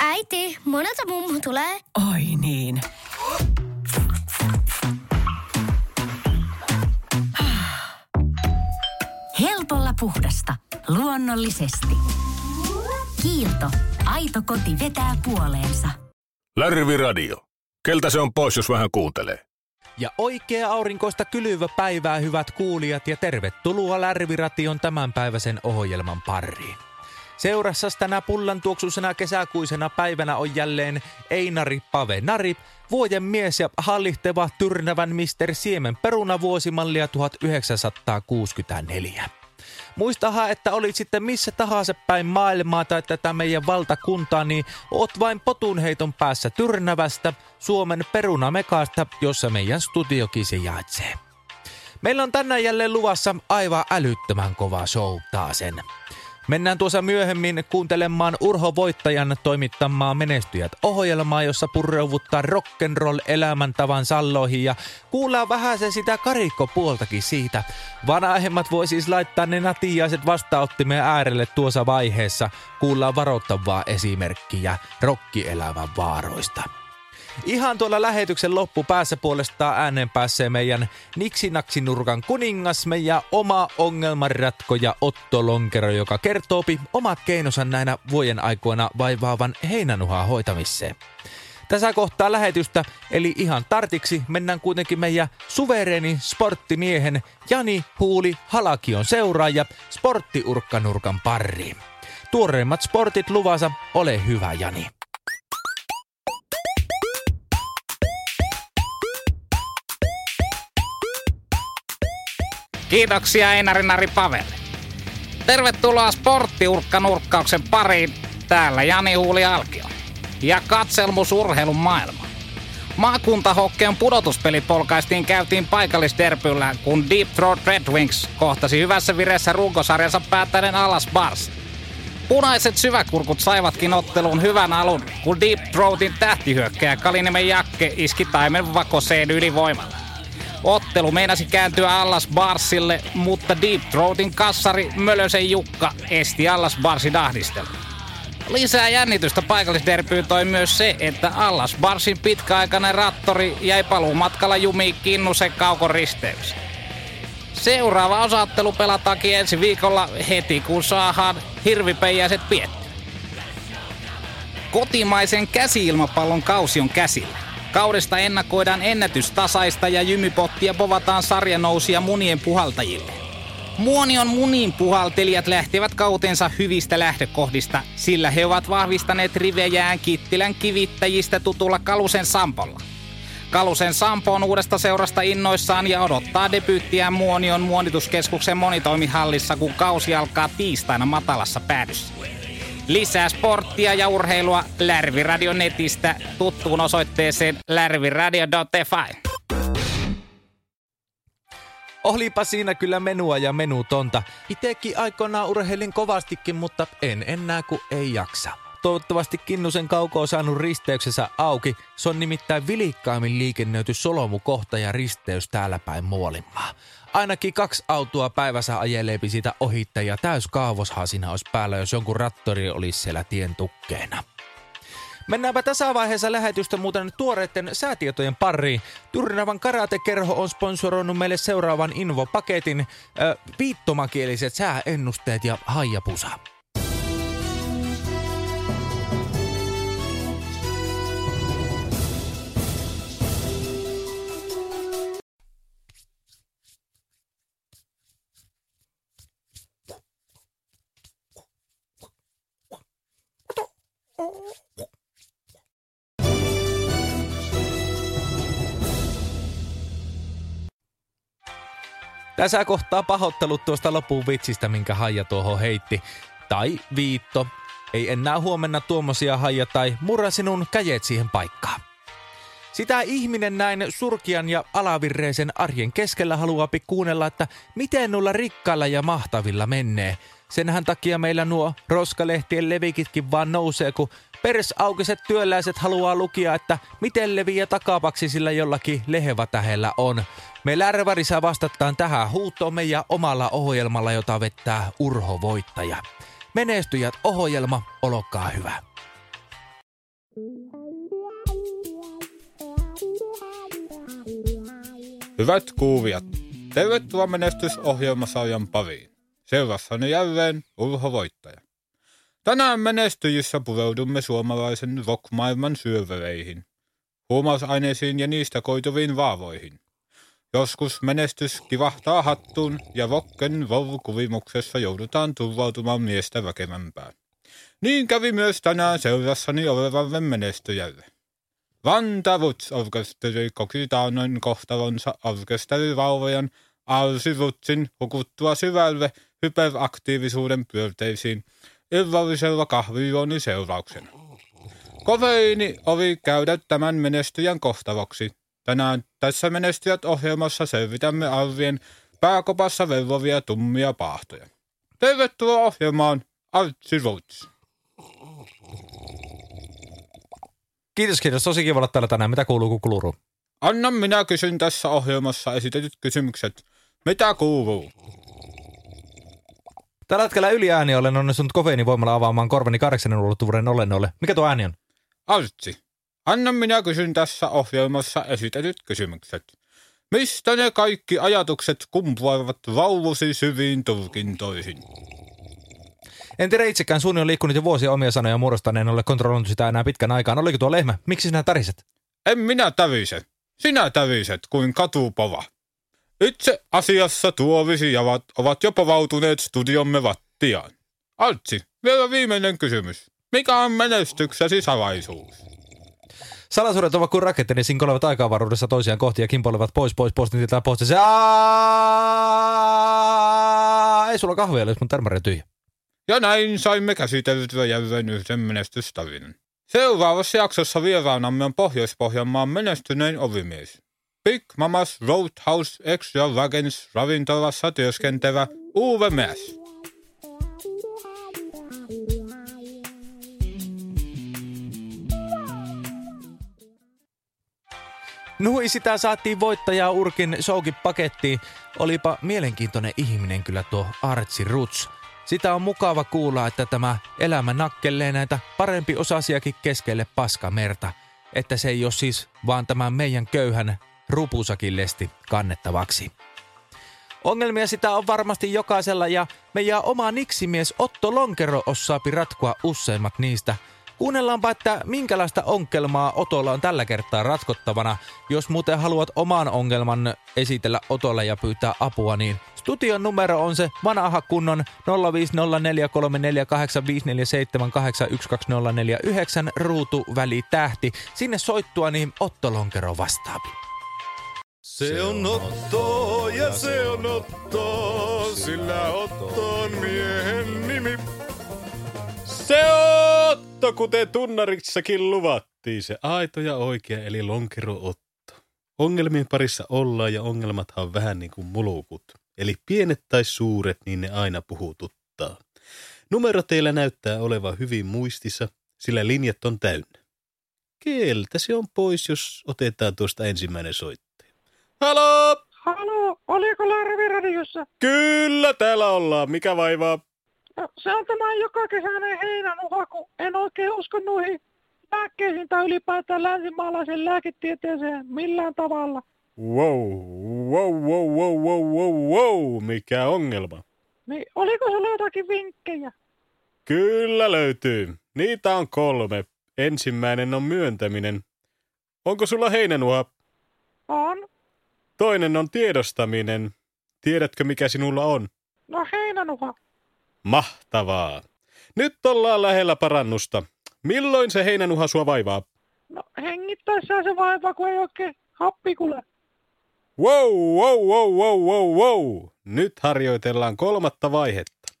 Äiti, monelta mummu tulee? Oi niin. Helpolla puhdasta. Luonnollisesti. Kiilto. Aito koti vetää puoleensa. Lärvi Radio. Keltä se on pois, jos vähän kuuntelee? Ja oikea aurinkoista kylyvä päivää, hyvät kuulijat, ja tervetuloa Lärviration tämänpäiväisen ohjelman pariin. Seurassa tänä pullan tuoksuisena kesäkuisena päivänä on jälleen Einari Pave Narip, vuoden mies ja hallihteva tyrnävän Mister Siemen perunavuosimallia 1964. Muistahan, että olit sitten missä tahansa päin maailmaa tai tätä meidän valtakuntaa, niin oot vain potunheiton päässä Tyrnävästä, Suomen perunamekaasta, jossa meidän studiokin sijaitsee. Meillä on tänään jälleen luvassa aivan älyttömän kova show taasen. Mennään tuossa myöhemmin kuuntelemaan Urho Voittajan toimittamaa Menestyjät ohjelmaa, jossa purreuvuttaa rock'n'roll elämäntavan salloihin ja kuullaan vähän se sitä karikkopuoltakin siitä. Vanhemmat voi siis laittaa ne natiaiset vastaanottimeen äärelle tuossa vaiheessa. Kuullaan varoittavaa esimerkkiä rokkielämän vaaroista. Ihan tuolla lähetyksen loppupäässä puolestaan ääneen pääsee meidän Niksinaksinurkan kuningas, meidän oma ongelmanratkoja Otto Lonkero, joka kertoo omat keinonsa näinä vuoden aikoina vaivaavan heinänuhaa hoitamiseen. Tässä kohtaa lähetystä, eli ihan tartiksi, mennään kuitenkin meidän suvereeni sporttimiehen Jani Huuli Halakion seuraaja sporttiurkkanurkan pariin. Tuoreimmat sportit luvassa, ole hyvä Jani. Kiitoksia Einarinari Pavel. Tervetuloa sporttiurkkanurkkauksen pariin. Täällä Jani Huuli Alkio. Ja katselmus urheilun maailma. Maakuntahokkeon pudotuspeli polkaistiin käytiin paikallisderpyllä, kun Deep Throat Red Wings kohtasi hyvässä vireessä runkosarjansa päättäneen alas Bars. Punaiset syväkurkut saivatkin otteluun hyvän alun, kun Deep Throatin tähtihyökkäjä Kalinemen Jakke iski taimen vakoseen ylivoimalla. Ottelu meinasi kääntyä Allas Barsille, mutta Deep Throatin kassari Mölösen Jukka esti Allas Barsin ahdistelun. Lisää jännitystä paikallisderpyyn toi myös se, että Allas Barsin pitkäaikainen rattori jäi paluumatkalla jumiin Kinnusen kaukoristeys. Seuraava osaattelu pelataankin ensi viikolla heti, kun saadaan hirvipeijäiset pietty. Kotimaisen käsiilmapallon kausi on käsillä. Kaudesta ennakoidaan ennätystasaista ja jymypottia povataan sarjanousia munien puhaltajille. Muonion munin puhaltelijat lähtevät kautensa hyvistä lähtökohdista, sillä he ovat vahvistaneet rivejään Kittilän kivittäjistä tutulla Kalusen Sampolla. Kalusen Sampo on uudesta seurasta innoissaan ja odottaa debyyttiään Muonion muonituskeskuksen monitoimihallissa, kun kausi alkaa tiistaina matalassa päädyssä. Lisää sporttia ja urheilua Lärviradio netistä tuttuun osoitteeseen lärviradio.fi. Olipa siinä kyllä menua ja menutonta. Itekin aikoinaan urheilin kovastikin, mutta en enää kun ei jaksa. Toivottavasti Kinnusen kauko on saanut risteyksessä auki. Se on nimittäin vilikkaammin liikennöity solomukohta ja risteys täällä päin Muolinmaa. Ainakin kaksi autoa päivässä ajeleepi siitä ohittajia. Täys kaavoshan siinä olisi päällä, jos jonkun rattori olisi siellä tien tukkeena. Mennäänpä tässä vaiheessa lähetystä muuten tuoreiden säätietojen pariin. Tyrnävän karatekerho on sponsoroinut meille seuraavan infopaketin äh, viittomakieliset sääennusteet ja haijapusa. Tässä kohtaa pahoittelut tuosta lopun vitsistä, minkä Haija tuohon heitti. Tai viitto. Ei enää huomenna tuommoisia Haija tai murra sinun käjet siihen paikkaan. Sitä ihminen näin surkian ja alavirreisen arjen keskellä haluaa kuunnella, että miten nulla rikkailla ja mahtavilla menee. Senhän takia meillä nuo roskalehtien levikitkin vaan nousee, kun Persaukiset työläiset haluaa lukia, että miten leviä takapaksi sillä jollakin lehevatähellä on. Me Lärvärissä vastataan tähän huutoon meidän omalla ohjelmalla, jota vettää Urho Voittaja. Menestyjät ohjelma, olkaa hyvä. Hyvät kuuvijat, tervetuloa menestysohjelmasarjan pariin. Seurassani jälleen Urho Voittaja. Tänään menestyjissä pureudumme suomalaisen rockmaailman syövereihin, huumausaineisiin ja niistä koituviin vaavoihin. Joskus menestys kivahtaa hattuun ja rocken kuvimuksessa joudutaan turvautumaan miestä väkevämpään. Niin kävi myös tänään seurassani olevalle menestyjälle. Vanta Roots Orkesteri koki taannoin kohtalonsa orkesterivauvojan Arsi Rootsin hukuttua syvälle hyperaktiivisuuden pyörteisiin illallisella kahvijuoni seurauksena. Kofeiini oli käydä tämän menestyjän kohtaloksi. Tänään tässä menestyjät ohjelmassa selvitämme arvien pääkopassa velvovia tummia paahtoja. Tervetuloa ohjelmaan Artsi Roots. Kiitos, kiitos. Tosi kiva olla täällä tänään. Mitä kuuluu, kun? Anna minä kysyn tässä ohjelmassa esitetyt kysymykset. Mitä kuuluu? Tällä hetkellä yliääni olen onnistunut kofeiinivoimalla avaamaan korvani kahdeksannen ulottuvuuden olennolle. Mikä tuo ääni on? Artsi, anna minä kysyn tässä ohjelmassa esitetyt kysymykset. Mistä ne kaikki ajatukset kumpuavat vauvusi syviin tulkintoihin? En tiedä itsekään, suuni on liikkunut jo vuosia omia sanoja muodostaneen, en ole kontrolloinut sitä enää pitkän aikaan. Oliko tuo lehmä? Miksi sinä täriset? En minä tävise. Sinä täviset kuin katupova. Itse asiassa tuovisijavat ovat jo povautuneet studiomme vattiaan. Altsi, vielä viimeinen kysymys. Mikä on menestyksesi salaisuus? Salasuudet ovat kuin raketti, niin sinkolevat aikaavaruudessa toisiaan kohti ja kimpoilevat pois pois postin tiltaa postissa. Ei sulla kahvia, jos mun termari on tyhjä. Ja näin saimme käsiteltyä jälleen yhden menestystarinan. Seuraavassa jaksossa vieraanamme on Pohjois-Pohjanmaan menestynein ovimies. Big Mamas Roadhouse Extravagance ravintolassa työskentelevä Uwe Mies. Nui sitä saatiin voittajaa Urkin showkin pakettiin. Olipa mielenkiintoinen ihminen kyllä tuo Artsi Ruts. Sitä on mukava kuulla, että tämä elämä nakkelee näitä parempi osasiakin keskelle paskamerta. Että se ei ole siis vaan tämän meidän köyhän rupusakin lesti kannettavaksi. Ongelmia sitä on varmasti jokaisella ja meidän oma niksimies Otto Lonkero osaapi ratkoa useimmat niistä. Kuunnellaanpa, että minkälaista ongelmaa Otolla on tällä kertaa ratkottavana. Jos muuten haluat oman ongelman esitellä Otolle ja pyytää apua, niin studion numero on se vanha kunnon 0504348547812049 ruutu väli tähti. Sinne soittua, niin Otto Lonkero vastaapi. Se on Otto ja se on Otto, sillä Otto on miehen nimi. Se Otto, kuten tunnarissakin luvattiin, se aito ja oikea eli lonkero Otto. Ongelmien parissa ollaan ja ongelmathan on vähän niin kuin mulukut. Eli pienet tai suuret, niin ne aina puhututtaa. Numero teillä näyttää olevan hyvin muistissa, sillä linjat on täynnä. Keltä se on pois, jos otetaan tuosta ensimmäinen soittaja? Halo! Halo, oliko Larvi radiossa? Kyllä, täällä ollaan. Mikä vaivaa? No, se on tämä joka kesäinen heinänuha, kun en oikein usko noihin lääkkeisiin tai ylipäätään länsimaalaisen lääketieteeseen millään tavalla. Wow, wow, wow, wow, wow, wow, wow. Mikä ongelma? Niin, oliko sulla jotakin vinkkejä? Kyllä löytyy. Niitä on kolme. Ensimmäinen on myöntäminen. Onko sulla heinänuha? On. Toinen on tiedostaminen. Tiedätkö mikä sinulla on? No heinänuha. Mahtavaa. Nyt ollaan lähellä parannusta. Milloin se heinänuha sua vaivaa? No hengittäessä se vaivaa, kun ei oikein happi kuule. Wow, wow, wow, wow, wow, wow. Nyt harjoitellaan kolmatta vaihetta.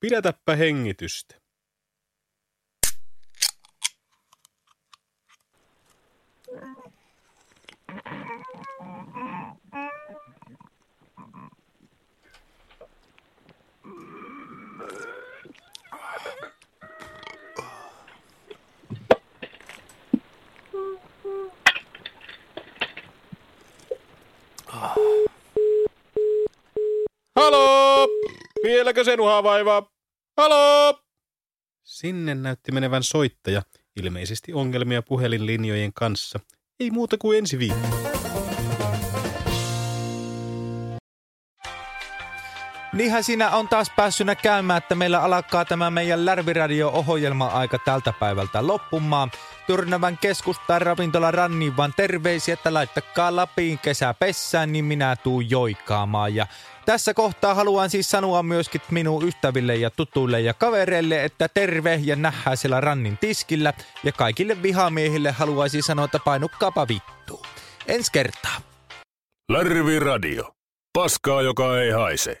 Pidätäpä hengitystä. Vieläkö se nuhaa vaivaa? Halo! Sinne näytti menevän soittaja, ilmeisesti ongelmia puhelinlinjojen kanssa. Ei muuta kuin ensi viikko. Niinhän siinä on taas päässynä käymään, että meillä alkaa tämä meidän Lärviradio-ohjelma-aika tältä päivältä loppumaan. Tyrnävän keskustan ravintola Rannin vaan terveisiä, että laittakaa Lapiin kesäpessään, niin minä tuun joikaamaan. Ja tässä kohtaa haluan siis sanoa myöskin minun ystäville ja tutuille ja kavereille, että terve ja nähdään siellä Rannin tiskillä. Ja kaikille vihamiehille haluaisin sanoa, että painukkaapa vittuun. Ensi kertaa. Lärvi Radio. Paskaa, joka ei haise.